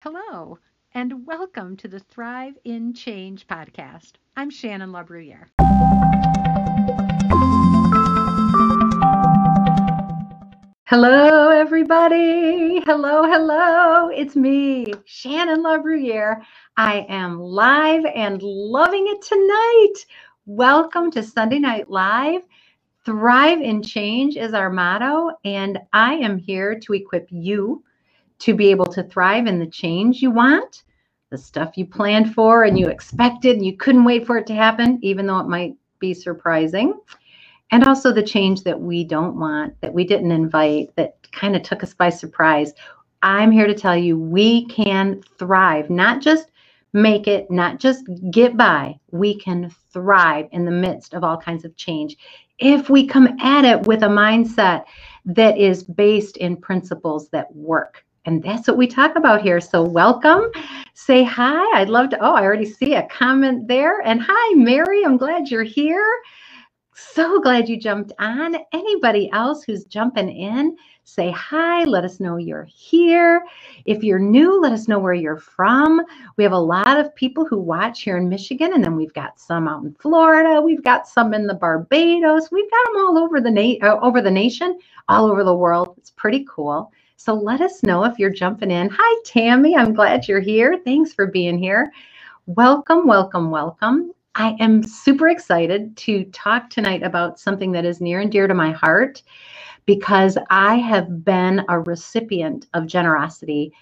Hello, and welcome to the Thrive in Change podcast. I'm Shannon LaBruyere. Hello, everybody. Hello, hello. It's me, Shannon LaBruyere. I am live and loving it tonight. Welcome to Sunday Night Live. Thrive in Change is our motto, and I am here to equip you to be able to thrive in the change you want, the stuff you planned for and you expected and you couldn't wait for it to happen, even though it might be surprising. And also the change that we don't want, that we didn't invite, that kind of took us by surprise. I'm here to tell you we can thrive, not just make it, not just get by. We can thrive in the midst of all kinds of change if we come at it with a mindset that is based in principles that work. And that's what we talk about here. So, welcome. Say hi. I'd love to. Oh, I already see a comment there. And hi, Mary. I'm glad you're here. So glad you jumped on. Anybody else who's jumping in, say hi. Let us know you're here. If you're new, let us know where you're from. We have a lot of people who watch here in Michigan, and then we've got some out in Florida. We've got some in the Barbados. We've got them all over the na- uh, over the nation, all over the world. It's pretty cool. So let us know if you're jumping in. Hi, Tammy. I'm glad you're here. Thanks for being here. Welcome, welcome, welcome. I am super excited to talk tonight about something that is near and dear to my heart because I have been a recipient of generosity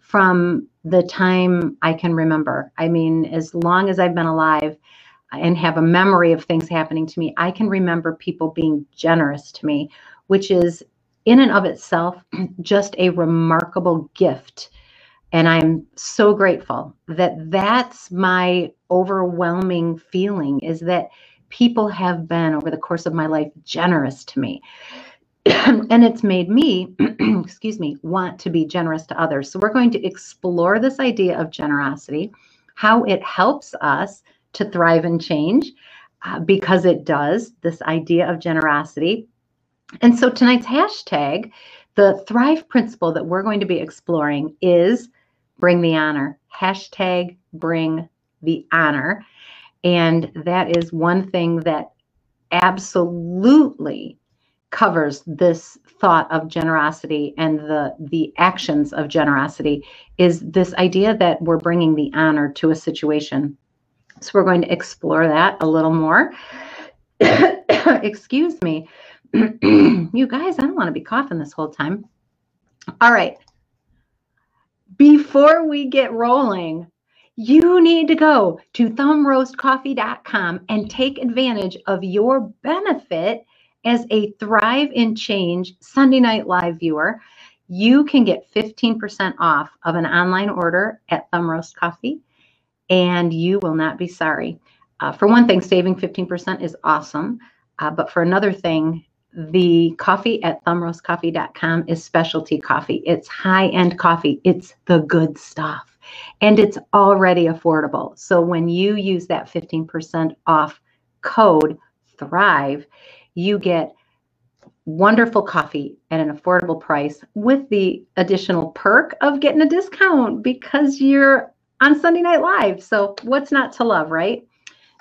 from the time I can remember. I mean, as long as I've been alive and have a memory of things happening to me, I can remember people being generous to me, which is in and of itself just a remarkable gift. And I'm so grateful that that's my overwhelming feeling is that people have been over the course of my life generous to me. and it's made me, excuse me, want to be generous to others. So we're going to explore this idea of generosity, how it helps us to thrive and change, uh, because it does, this idea of generosity and so tonight's hashtag, the Thrive principle that we're going to be exploring is bring the honor. Hashtag bring the honor. And that is one thing that absolutely covers this thought of generosity and the the actions of generosity is this idea that we're bringing the honor to a situation so we're going to explore that a little more excuse me you guys, I don't want to be coughing this whole time. All right. Before we get rolling, you need to go to thumbroastcoffee.com and take advantage of your benefit as a Thrive in Change Sunday Night Live viewer. You can get 15% off of an online order at Thumb Roast Coffee, and you will not be sorry. Uh, for one thing, saving 15% is awesome. Uh, but for another thing, the coffee at thumbroastcoffee.com is specialty coffee. It's high end coffee, it's the good stuff, and it's already affordable. So when you use that 15% off code THRIVE, you get wonderful coffee at an affordable price with the additional perk of getting a discount because you're on Sunday Night Live. So, what's not to love, right?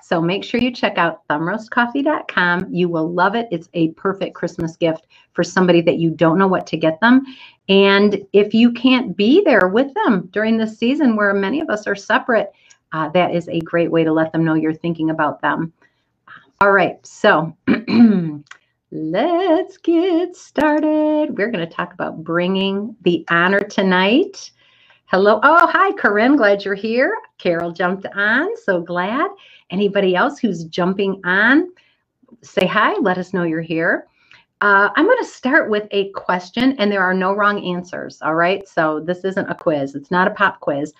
So make sure you check out thumbroastcoffee.com. You will love it. It's a perfect Christmas gift for somebody that you don't know what to get them. And if you can't be there with them during this season where many of us are separate, uh, that is a great way to let them know you're thinking about them. All right, so let's get started. We're going to talk about bringing the honor tonight. Hello. Oh, hi, Corinne. Glad you're here. Carol jumped on. So glad. Anybody else who's jumping on, say hi. Let us know you're here. Uh, I'm going to start with a question, and there are no wrong answers. All right. So this isn't a quiz, it's not a pop quiz.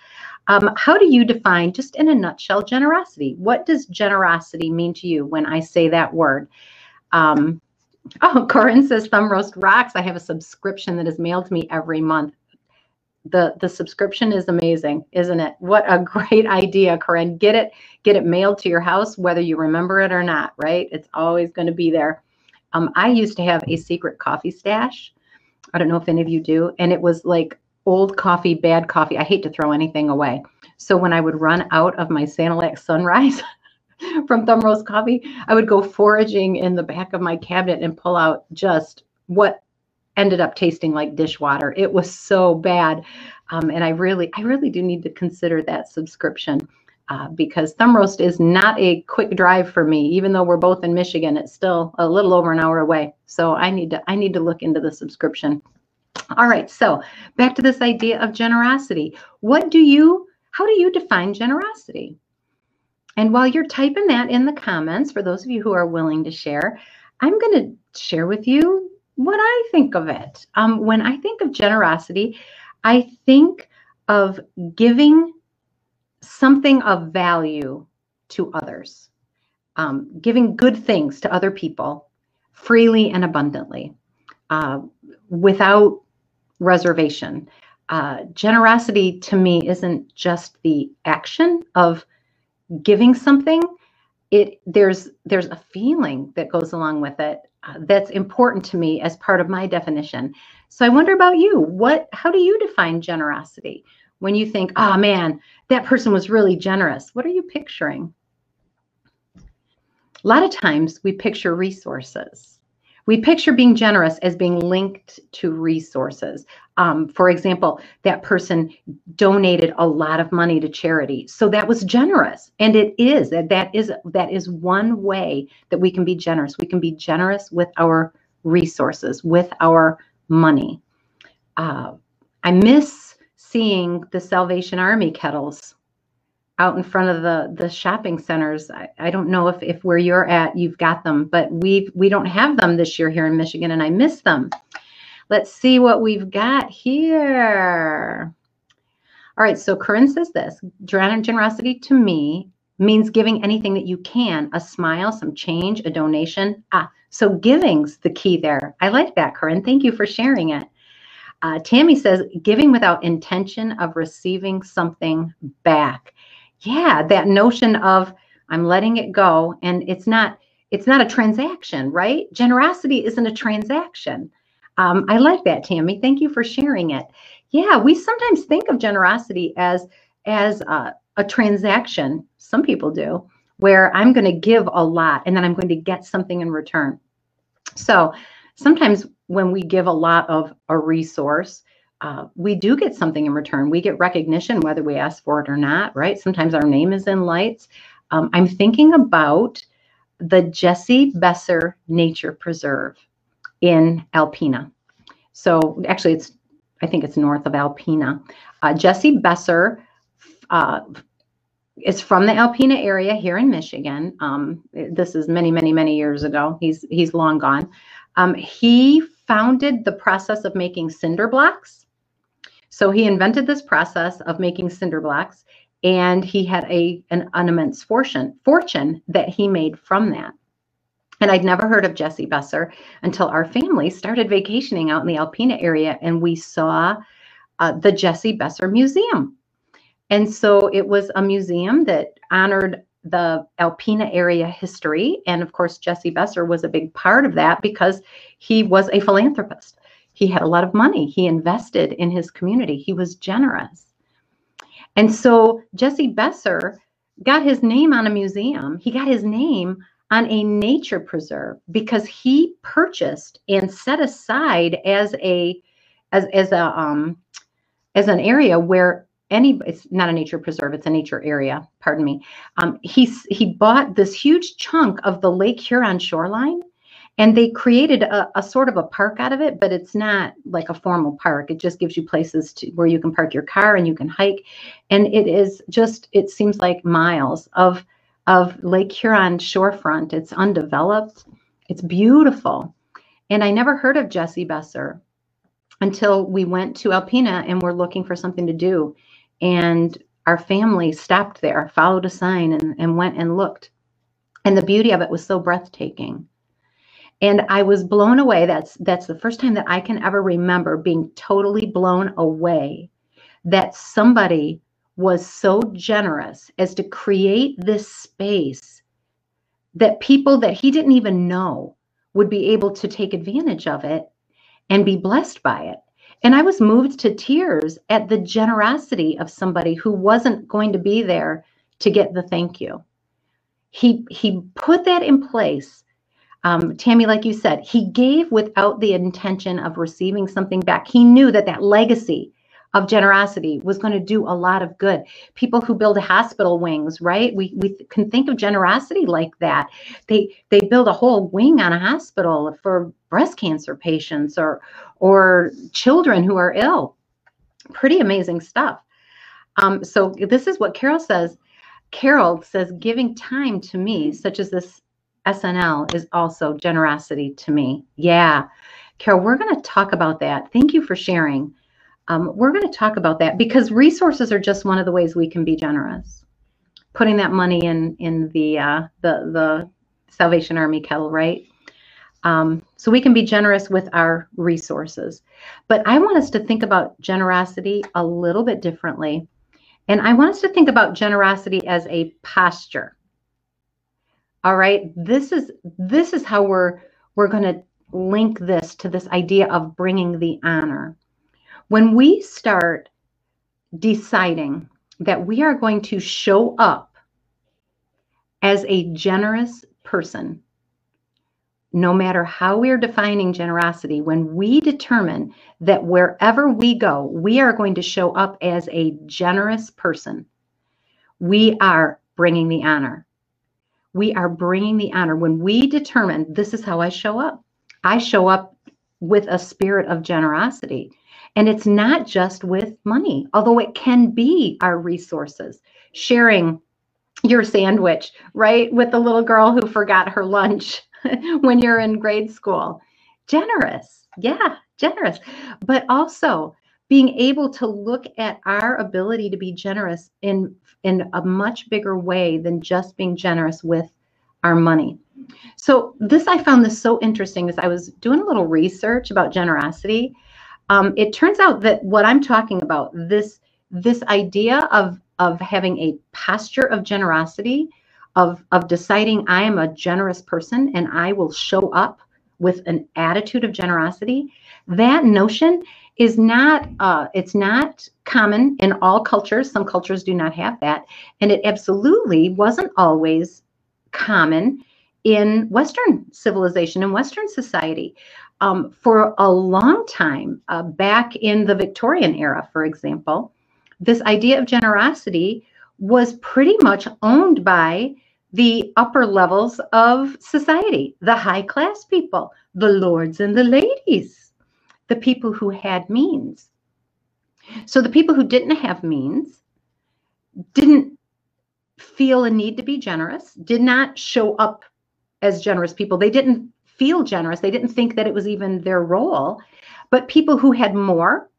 Um, how do you define, just in a nutshell, generosity? What does generosity mean to you when I say that word? Um, oh, Corinne says thumb roast rocks. I have a subscription that is mailed to me every month the the subscription is amazing isn't it? What a great idea corinne. Get it get it mailed to your house whether you remember it or not right? It's always going to be there. Um, i used to have a secret coffee stash. I don't know if any of you do and it was like old coffee, bad coffee. I hate to throw anything away. So when I would run out of my Sanilac Sunrise from Thumb Roast Coffee, I would go foraging in the back of my cabinet and pull out just what ended up tasting like dishwater. It was so bad. Um, and I really, I really do need to consider that subscription uh, because Thumb Roast is not a quick drive for me. Even though we're both in Michigan, it's still a little over an hour away. So I need to, I need to look into the subscription. All right, so back to this idea of generosity. What do you, how do you define generosity? And while you're typing that in the comments, for those of you who are willing to share, I'm going to share with you what I think of it. Um, when I think of generosity, I think of giving something of value to others, um, giving good things to other people freely and abundantly uh, without reservation. Uh, generosity to me isn't just the action of giving something it there's there's a feeling that goes along with it Uh, that's important to me as part of my definition. So i wonder about you. What how do you define generosity? When you think oh man that person was really generous. What are you picturing? A lot of times we picture resources we picture being generous as being linked to resources. Um, for example, that person donated a lot of money to charity, so that was generous, and it is that that is that is one way that we can be generous. We can be generous with our resources, with our money. Uh, I miss seeing the Salvation Army kettles out in front of the the shopping centers. I, I don't know if if where you're at you've got them, but we we don't have them this year here in Michigan, and I miss them. Let's see what we've got here. All right, so Corinne says this generosity to me means giving anything that you can a smile, some change, a donation. Ah, so giving's the key there. I like that, Corinne. Thank you for sharing it. Uh, Tammy says giving without intention of receiving something back yeah that notion of i'm letting it go and it's not it's not a transaction right? Generosity isn't a transaction. Um, i like that tammy. Thank you for sharing it. Yeah we sometimes think of generosity as as a, a transaction some people do where i'm going to give a lot and then i'm going to get something in return. So sometimes when we give a lot of a resource uh, we do get something in return. We get recognition, whether we ask for it or not, right? Sometimes our name is in lights. Um, I'm thinking about the Jesse Besser Nature Preserve in Alpena. So actually, it's I think it's north of Alpena. Uh, Jesse Besser uh, is from the Alpena area here in Michigan. Um, this is many, many, many years ago. He's he's long gone. Um, he founded the process of making cinder blocks so he invented this process of making cinder blocks, and he had a an, an immense fortune fortune that he made from that. And I'd never heard of Jesse Besser until our family started vacationing out in the Alpena area, and we saw uh, the Jesse Besser Museum. And so it was a museum that honored the Alpena area history. And of course, Jesse Besser was a big part of that because he was a philanthropist. He had a lot of money. He invested in his community. He was generous. And so Jesse Besser got his name on a museum. He got his name on a nature preserve because he purchased and set aside as a as as a um as an area where any it's not a nature preserve it's a nature area pardon me um he he bought this huge chunk of the lake huron shoreline and they created a, a, sort of a park out of it but it's not like a formal park. It just gives you places to where you can park your car and you can hike. And it is just it seems like miles of of lake huron shorefront. It's undeveloped. It's beautiful. And i never heard of jesse besser until we went to alpena and we're looking for something to do. And our family stopped there followed a sign and, and went and looked. And the beauty of it was so breathtaking and I was blown away. That's that's the first time that I can ever remember being totally blown away that somebody was so generous as to create this space that people that he didn't even know would be able to take advantage of it and be blessed by it. And I was moved to tears at the generosity of somebody who wasn't going to be there to get the thank you. He he put that in place. Um, Tammy, like you said, he gave without the intention of receiving something back. He knew that that legacy of generosity was going to do a lot of good. People who build hospital wings, right? We we can think of generosity like that. They they build a whole wing on a hospital for breast cancer patients or or children who are ill. Pretty amazing stuff. Um, so this is what Carol says. Carol says, giving time to me, such as this SNL, is also generosity to me. Yeah. Carol, we're going to talk about that. Thank you for sharing. Um, we're going to talk about that because resources are just one of the ways we can be generous. Putting that money in in the uh, the the Salvation Army kettle, right? Um, so we can be generous with our resources. But I want us to think about generosity a little bit differently. And I want us to think about generosity as a posture. All right. This is this is how we're we're going to link this to this idea of bringing the honor. When we start deciding that we are going to show up as a generous person, no matter how we're defining generosity, when we determine that wherever we go, we are going to show up as a generous person, we are bringing the honor. We are bringing the honor. When we determine this is how I show up, I show up with a spirit of generosity. And it's not just with money, although it can be our resources. Sharing your sandwich, right, with the little girl who forgot her lunch when you're in grade school. Generous. Yeah, generous. But also being able to look at our ability to be generous in in a much bigger way than just being generous with our money. So this I found this so interesting as I was doing a little research about generosity um, it turns out that what I'm talking about, this this idea of of having a posture of generosity, of of deciding I am a generous person and I will show up with an attitude of generosity, that notion is not uh, it's not common in all cultures. Some cultures do not have that, and it absolutely wasn't always common in Western civilization and Western society. Um, for a long time, uh, back in the Victorian era, for example, this idea of generosity was pretty much owned by the upper levels of society, the high class people, the lords and the ladies, the people who had means. So the people who didn't have means didn't feel a need to be generous, did not show up as generous people. They didn't feel generous. They didn't think that it was even their role. But people who had more,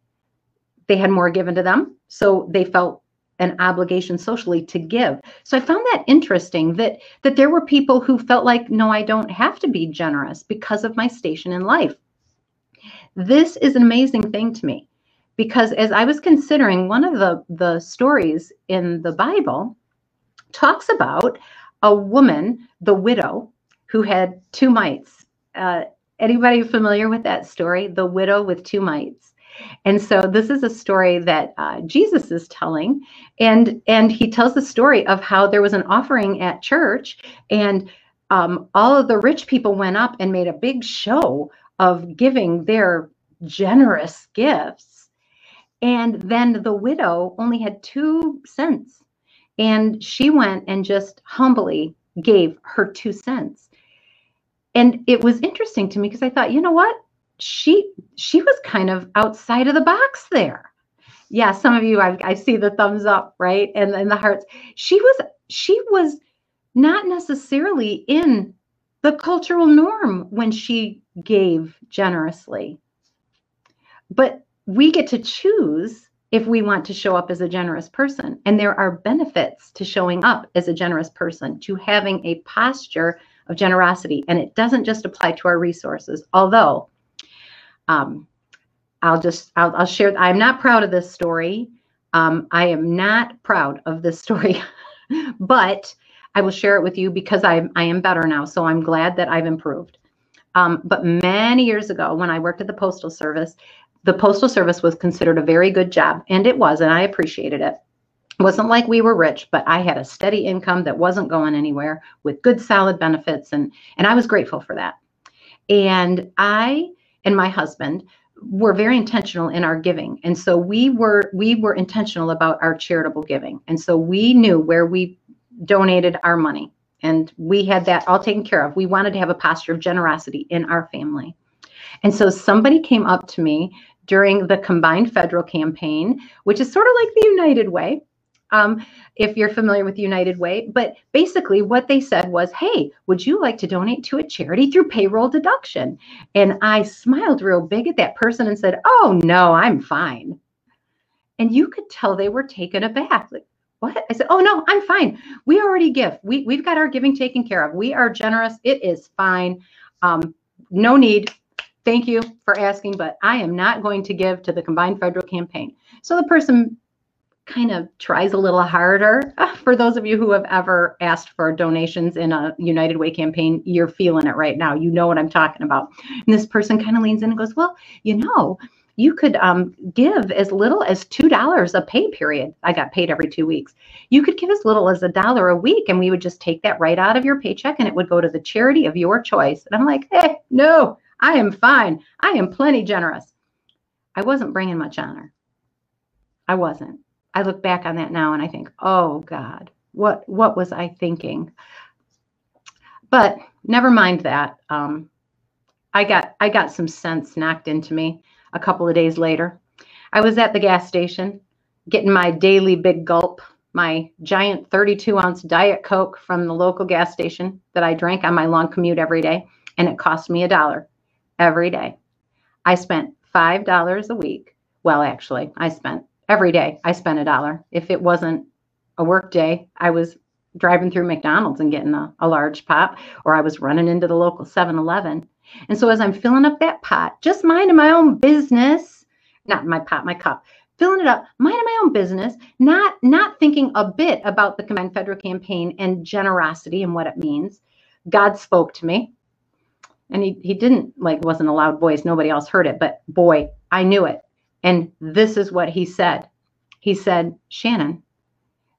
they had more given to them. So they felt an obligation socially to give. So I found that interesting that that there were people who felt like no I don't have to be generous because of my station in life. This is an amazing thing to me because as I was considering one of the the stories in the Bible talks about a woman, the widow, who had two mites uh, anybody familiar with that story? The widow with two mites. And so this is a story that uh, Jesus is telling, and and he tells the story of how there was an offering at church, and um, all of the rich people went up and made a big show of giving their generous gifts, and then the widow only had two cents, and she went and just humbly gave her two cents and it was interesting to me because I thought, you know what? She she was kind of outside of the box there. Yeah, some of you I, I see the thumbs up, right? And and the hearts. She was she was not necessarily in the cultural norm when she gave generously. But we get to choose if we want to show up as a generous person. And there are benefits to showing up as a generous person, to having a posture of generosity. And it doesn't just apply to our resources, although um, I'll just, I'll, I'll, share, I'm not proud of this story. Um, I am not proud of this story, but I will share it with you because I, I am better now. So I'm glad that I've improved. Um, but many years ago, when I worked at the Postal Service, the Postal Service was considered a very good job, and it was, and I appreciated it. It wasn't like we were rich, but I had a steady income that wasn't going anywhere with good, solid benefits, and and I was grateful for that. And I and my husband were very intentional in our giving, and so we were we were intentional about our charitable giving, and so we knew where we donated our money, and we had that all taken care of. We wanted to have a posture of generosity in our family. And so somebody came up to me during the combined federal campaign, which is sort of like the United Way, um, if you're familiar with United Way. But basically, what they said was, Hey, would you like to donate to a charity through payroll deduction? And I smiled real big at that person and said, Oh, no, I'm fine. And you could tell they were taken aback. Like, what? I said, Oh, no, I'm fine. We already give. We, we've got our giving taken care of. We are generous. It is fine. Um, no need thank you for asking, but I am not going to give to the combined federal campaign. So the person kind of tries a little harder. For those of you who have ever asked for donations in a United Way campaign, you're feeling it right now. You know what I'm talking about. And this person kind of leans in and goes, Well, you know, you could um, give as little as $2 a pay period. I got paid every two weeks. You could give as little as a dollar a week, and we would just take that right out of your paycheck and it would go to the charity of your choice. And I'm like, Hey, no, I am fine. I am plenty generous. I wasn't bringing much honor. I wasn't. I look back on that now and I think, oh God, what what was I thinking? But never mind that. Um, I got I got some sense knocked into me a couple of days later. I was at the gas station getting my daily big gulp, my giant 32 ounce Diet Coke from the local gas station that I drank on my long commute every day, and it cost me a dollar every day. I spent $5 a week. Well, actually, I spent every day, I spent a dollar. If it wasn't a work day, I was driving through McDonald's and getting a, a large pop, or I was running into the local 7 Eleven. And so as I'm filling up that pot, just minding my own business, not my pot, my cup, filling it up, minding my own business, not not thinking a bit about the Combined Federal Campaign and generosity and what it means. God spoke to me. And he, he didn't like wasn't a loud voice. Nobody else heard it but boy i knew it. And this is what he said. He said shannon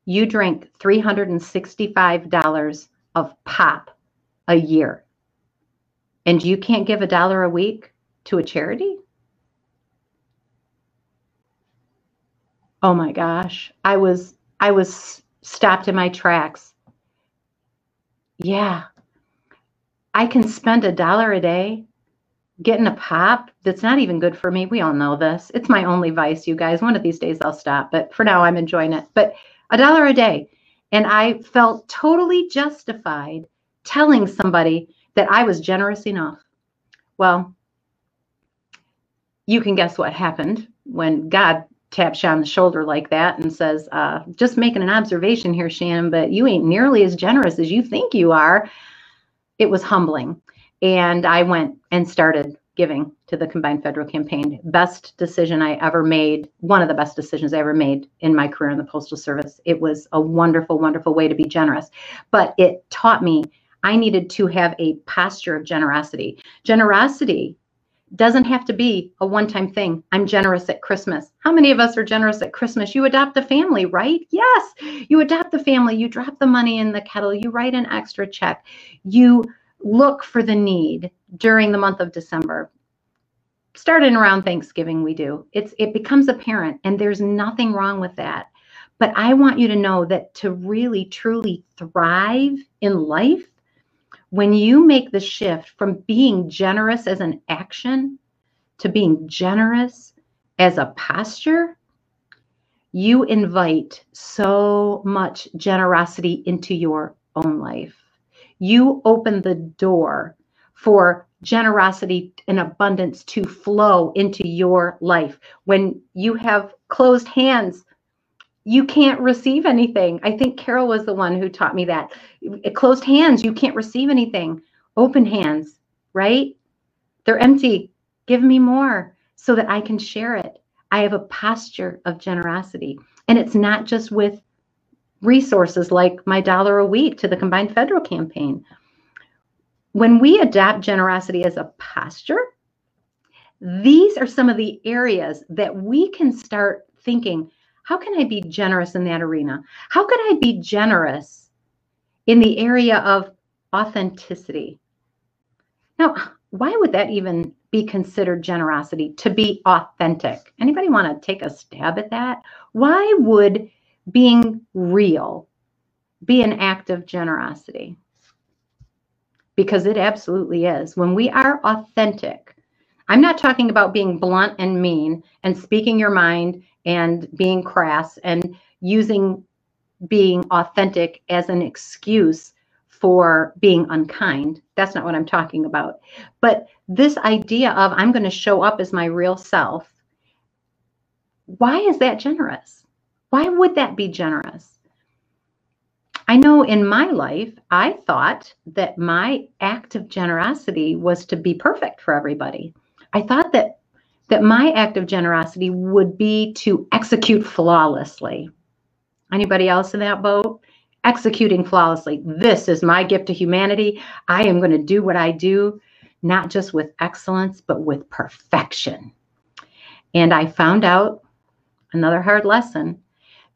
you drink $365 of pop a year and you can't give a dollar a week to a charity oh my gosh i was i was stopped in my tracks yeah I can spend a dollar a day getting a pop that's not even good for me. We all know this. It's my only vice, you guys. One of these days I'll stop, but for now I'm enjoying it. But a dollar a day. And I felt totally justified telling somebody that I was generous enough. Well, you can guess what happened when God taps you on the shoulder like that and says, uh, just making an observation here, Shannon, but you ain't nearly as generous as you think you are it was humbling. And I went and started giving to the combined federal campaign. Best decision I ever made, one of the best decisions I ever made in my career in the Postal Service. It was a wonderful, wonderful way to be generous. But it taught me I needed to have a posture of generosity. Generosity doesn't have to be a one time thing. I'm generous at Christmas. How many of us are generous at Christmas? You adopt the family, right? Yes. You adopt the family, you drop the money in the kettle, you write an extra check, you look for the need during the month of December. Starting around Thanksgiving, we do. It's it becomes apparent, and there's nothing wrong with that. But I want you to know that to really truly thrive in life, when you make the shift from being generous as an action to being generous as a posture, you invite so much generosity into your own life. You open the door for generosity and abundance to flow into your life. When you have closed hands, you can't receive anything. I think Carol was the one who taught me that. Closed hands, you can't receive anything. Open hands, right? They're empty. Give me more so that I can share it. I have a posture of generosity. And it's not just with resources like my dollar a week to the combined federal campaign. When we adapt generosity as a posture, these are some of the areas that we can start thinking how can I be generous in that arena? How could I be generous in the area of authenticity? Now, why would that even be considered generosity to be authentic? Anybody want to take a stab at that? Why would being real be an act of generosity? Because it absolutely is. When we are authentic, I'm not talking about being blunt and mean and speaking your mind and being crass and using being authentic as an excuse for being unkind. That's not what I'm talking about. But this idea of I'm going to show up as my real self, why is that generous? Why would that be generous? I know in my life, I thought that my act of generosity was to be perfect for everybody. I thought that that my act of generosity would be to execute flawlessly. Anybody else in that boat? Executing flawlessly. This is my gift to humanity. I am going to do what I do, not just with excellence, but with perfection. And I found out another hard lesson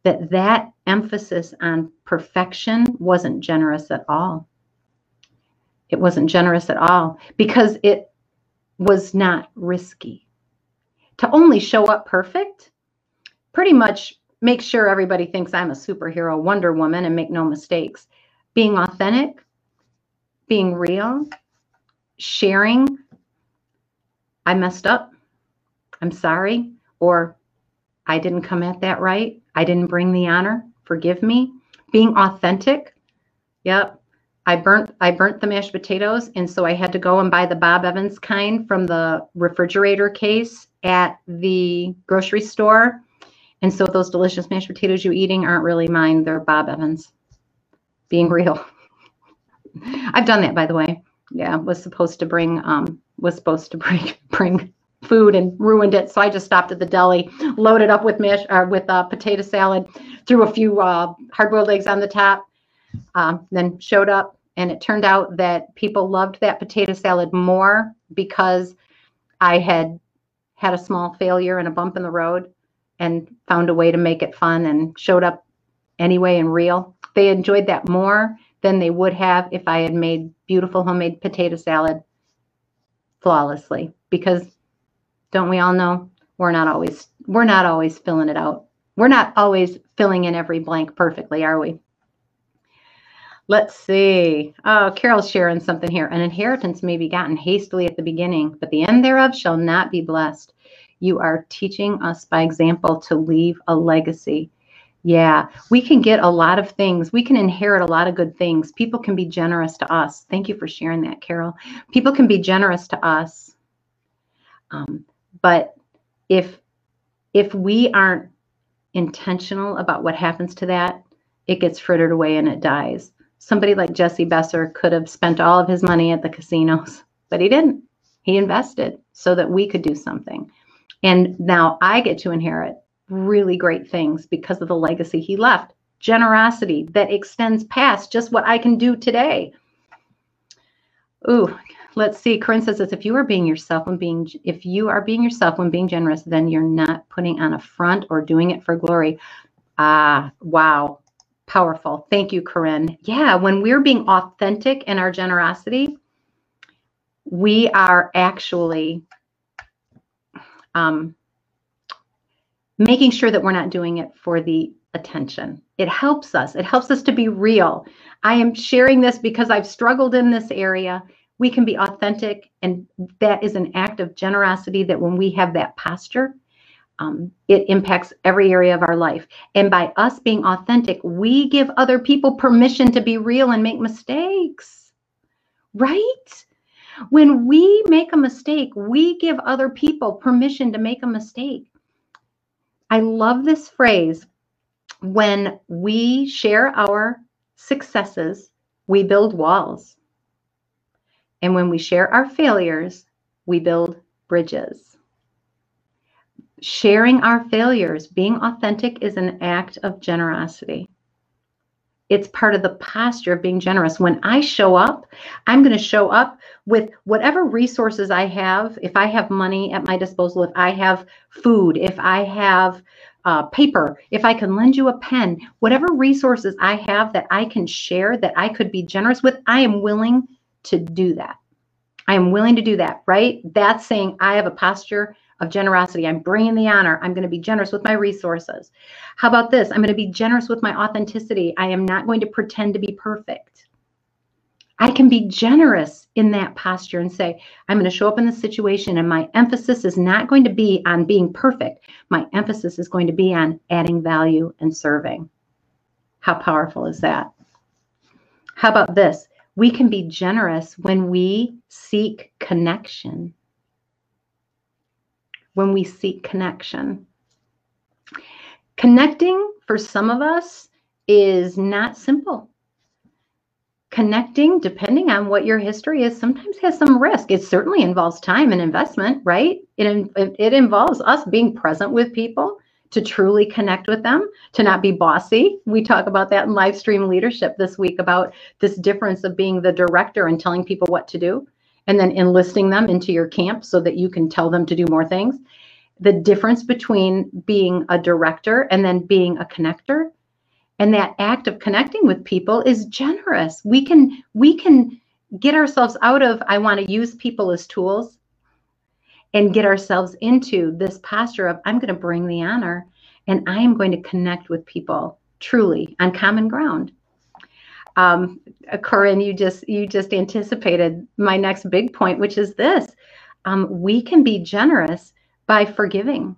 that that emphasis on perfection wasn't generous at all. It wasn't generous at all because it was not risky. To only show up perfect, pretty much make sure everybody thinks I'm a superhero, Wonder Woman, and make no mistakes. Being authentic, being real, sharing, I messed up, I'm sorry, or I didn't come at that right, I didn't bring the honor, forgive me. Being authentic, yep, I burnt I burnt the mashed potatoes, and so I had to go and buy the Bob Evans kind from the refrigerator case at the grocery store. And so those delicious mashed potatoes you're eating aren't really mine; they're Bob Evans. Being real. I've done that, by the way. Yeah, was supposed to bring um was supposed to bring bring food and ruined it. So I just stopped at the deli, loaded up with mash uh, with uh, potato salad, threw a few uh, hard-boiled eggs on the top, um, then showed up, and it turned out that people loved that potato salad more because I had had a small failure and a bump in the road and found a way to make it fun and showed up anyway and real. They enjoyed that more than they would have if I had made beautiful homemade potato salad flawlessly because don't we all know we're not always we're not always filling it out. We're not always filling in every blank perfectly, are we? Let's see. Oh, Carol's sharing something here. An inheritance may be gotten hastily at the beginning, but the end thereof shall not be blessed. You are teaching us by example to leave a legacy. Yeah, we can get a lot of things. We can inherit a lot of good things. People can be generous to us. Thank you for sharing that, Carol. People can be generous to us. Um, but if if we aren't intentional about what happens to that, it gets frittered away and it dies somebody like Jesse Besser could have spent all of his money at the casinos, but he didn't. He invested so that we could do something. And now I get to inherit really great things because of the legacy he left generosity that extends past just what I can do today. Ooh, let's see. Corinne says this if you are being yourself when being if you are being yourself when being generous, then you're not putting on a front or doing it for glory. Ah, wow. Powerful. Thank you, Corinne. Yeah, when we're being authentic in our generosity, we are actually um, making sure that we're not doing it for the attention. It helps us. It helps us to be real. I am sharing this because I've struggled in this area. We can be authentic, and that is an act of generosity that when we have that posture, um, it impacts every area of our life. And by us being authentic, we give other people permission to be real and make mistakes, right? When we make a mistake, we give other people permission to make a mistake. I love this phrase when we share our successes, we build walls. And when we share our failures, we build bridges sharing our failures, being authentic is an act of generosity. It's part of the posture of being generous. When I show up, I'm going to show up with whatever resources I have. If I have money at my disposal, if I have food, if I have uh, paper, if I can lend you a pen, whatever resources I have that I can share, that I could be generous with, I am willing to do that. I am willing to do that, right? That's saying I have a posture of generosity. I'm bringing the honor. I'm going to be generous with my resources. How about this? I'm going to be generous with my authenticity. I am not going to pretend to be perfect. I can be generous in that posture and say, I'm going to show up in the situation, and my emphasis is not going to be on being perfect. My emphasis is going to be on adding value and serving. How powerful is that? How about this? We can be generous when we seek connection. When we seek connection. Connecting for some of us is not simple connecting, depending on what your history is, sometimes has some risk. It certainly involves time and investment, right? It, it involves us being present with people to truly connect with them, to not be bossy. We talk about that in live stream leadership this week about this difference of being the director and telling people what to do and then enlisting them into your camp so that you can tell them to do more things. The difference between being a director and then being a connector and that act of connecting with people is generous we can we can get ourselves out of i want to use people as tools and get ourselves into this posture of i'm going to bring the honor and i am going to connect with people truly on common ground um, corinne you just you just anticipated my next big point which is this um, we can be generous by forgiving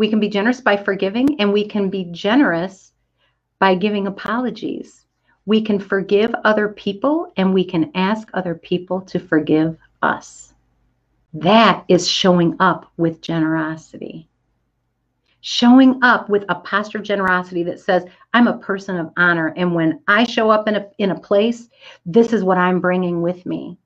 we can be generous by forgiving and we can be generous by giving apologies. We can forgive other people and we can ask other people to forgive us. That is showing up with generosity. Showing up with a posture of generosity that says, I'm a person of honor. And when I show up in a, in a place, this is what I'm bringing with me.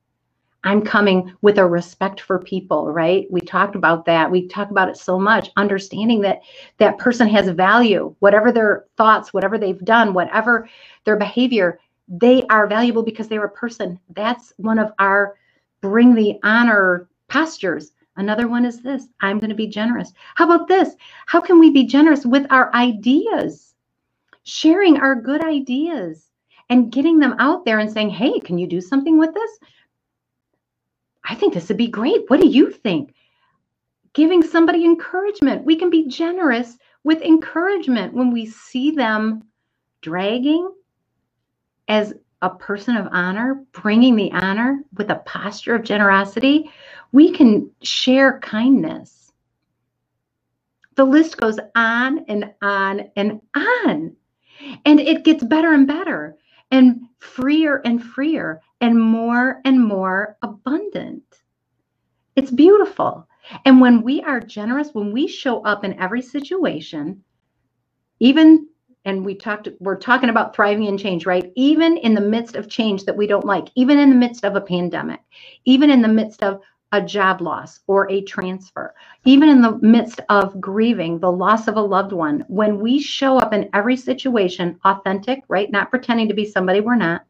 I'm coming with a respect for people, right? We talked about that. We talk about it so much, understanding that that person has value, whatever their thoughts, whatever they've done, whatever their behavior, they are valuable because they're a person. That's one of our bring the honor postures. Another one is this I'm going to be generous. How about this? How can we be generous with our ideas? Sharing our good ideas and getting them out there and saying, hey, can you do something with this? I think this would be great. What do you think? Giving somebody encouragement. We can be generous with encouragement when we see them dragging as a person of honor, bringing the honor with a posture of generosity. We can share kindness. The list goes on and on and on. And it gets better and better and freer and freer and more and more abundant. It's beautiful. And when we are generous, when we show up in every situation, even and we talked we're talking about thriving in change right even in the midst of change that we don't like even in the midst of a pandemic even in the midst of a job loss or a transfer even in the midst of grieving the loss of a loved one when we show up in every situation authentic right not pretending to be somebody we're not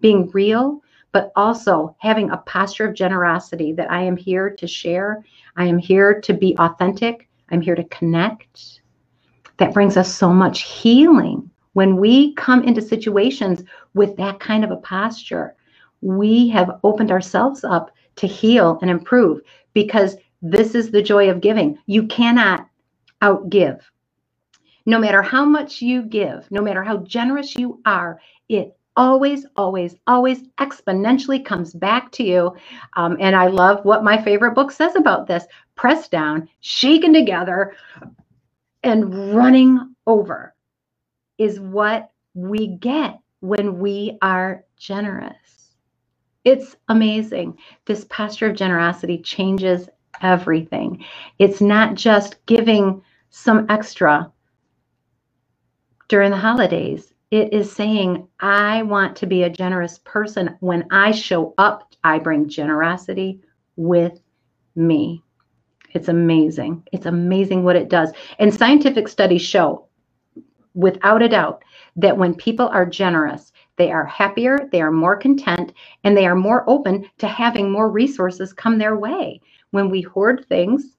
being real but also having a posture of generosity that I am here to share. I am here to be authentic. I'm here to connect. That brings us so much healing. When we come into situations with that kind of a posture, we have opened ourselves up to heal and improve because this is the joy of giving. You cannot outgive. No matter how much you give, no matter how generous you are, it always, always, always exponentially comes back to you. Um, and I love what my favorite book says about this pressed down, shaken together, and running over is what we get when we are generous. It's amazing. This posture of generosity changes everything. It's not just giving some extra during the holidays it is saying, I want to be a generous person. When I show up, I bring generosity with me. It's amazing. It's amazing what it does. And scientific studies show without a doubt that when people are generous, they are happier, they are more content, and they are more open to having more resources come their way. When we hoard things,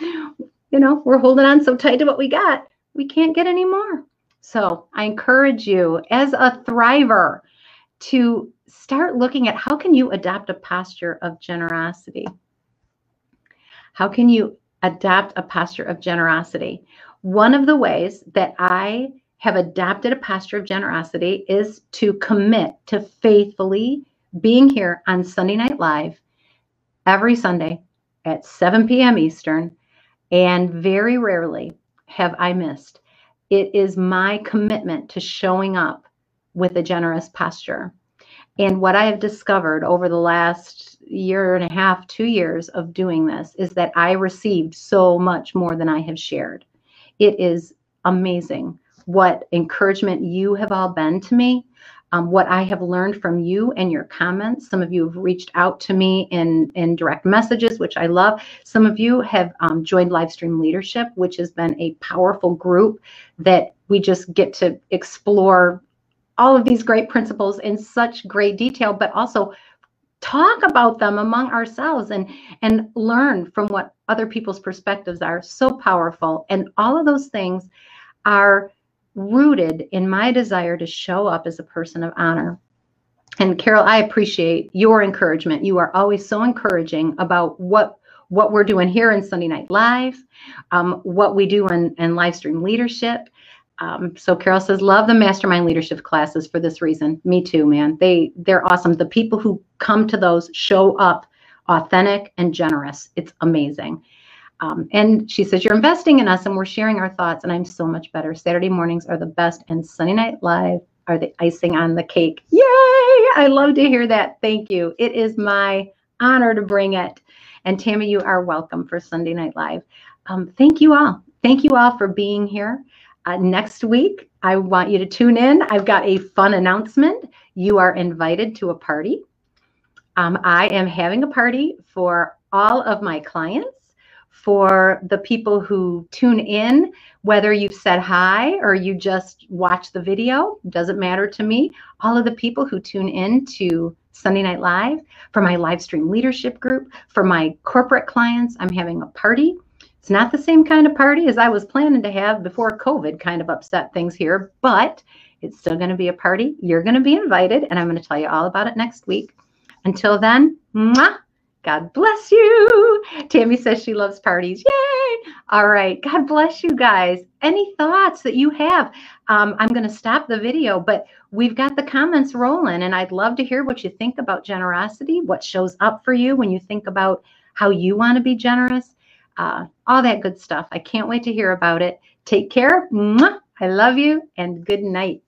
you know, we're holding on so tight to what we got, we can't get any more. So I encourage you as a thriver to start looking at how can you adopt a posture of generosity? How can you adopt a posture of generosity? One of the ways that I have adopted a posture of generosity is to commit to faithfully being here on Sunday Night Live every Sunday at 7 p.m. Eastern. And very rarely have I missed. It is my commitment to showing up with a generous posture. And what I have discovered over the last year and a half, two years of doing this is that I received so much more than I have shared. It is amazing what encouragement you have all been to me, um, what I have learned from you and your comments. Some of you have reached out to me in, in direct messages, which I love. Some of you have um, joined Livestream Leadership, which has been a powerful group that we just get to explore all of these great principles in such great detail, but also talk about them among ourselves and and learn from what other people's perspectives are so powerful and all of those things are rooted in my desire to show up as a person of honor and carol i appreciate your encouragement you are always so encouraging about what what we're doing here in sunday night live um, what we do in, in live stream leadership um, so Carol says, love the mastermind leadership classes for this reason. Me too, man. They they're awesome. The people who come to those show up authentic and generous. It's amazing. Um, and she says, You're investing in us and we're sharing our thoughts, and I'm so much better. Saturday mornings are the best, and Sunday Night Live are the icing on the cake. Yay! I love to hear that. Thank you. It is my honor to bring it. And Tammy, you are welcome for Sunday Night Live. Um, thank you all. Thank you all for being here. Uh, next week, I want you to tune in. I've got a fun announcement. You are invited to a party. Um, I am having a party for all of my clients, for the people who tune in, whether you've said hi or you just watch the video, doesn't matter to me. All of the people who tune in to Sunday Night Live, for my live stream leadership group, for my corporate clients, I'm having a party. It's not the same kind of party as I was planning to have before COVID kind of upset things here, but it's still going to be a party. You're going to be invited, and I'm going to tell you all about it next week. Until then, mwah, God bless you. Tammy says she loves parties. Yay! All right. God bless you guys. Any thoughts that you have? Um, I'm going to stop the video, but we've got the comments rolling, and I'd love to hear what you think about generosity, what shows up for you when you think about how you want to be generous uh, all that good stuff. I can't wait to hear about it. Take care. Mwah. I love you and good night.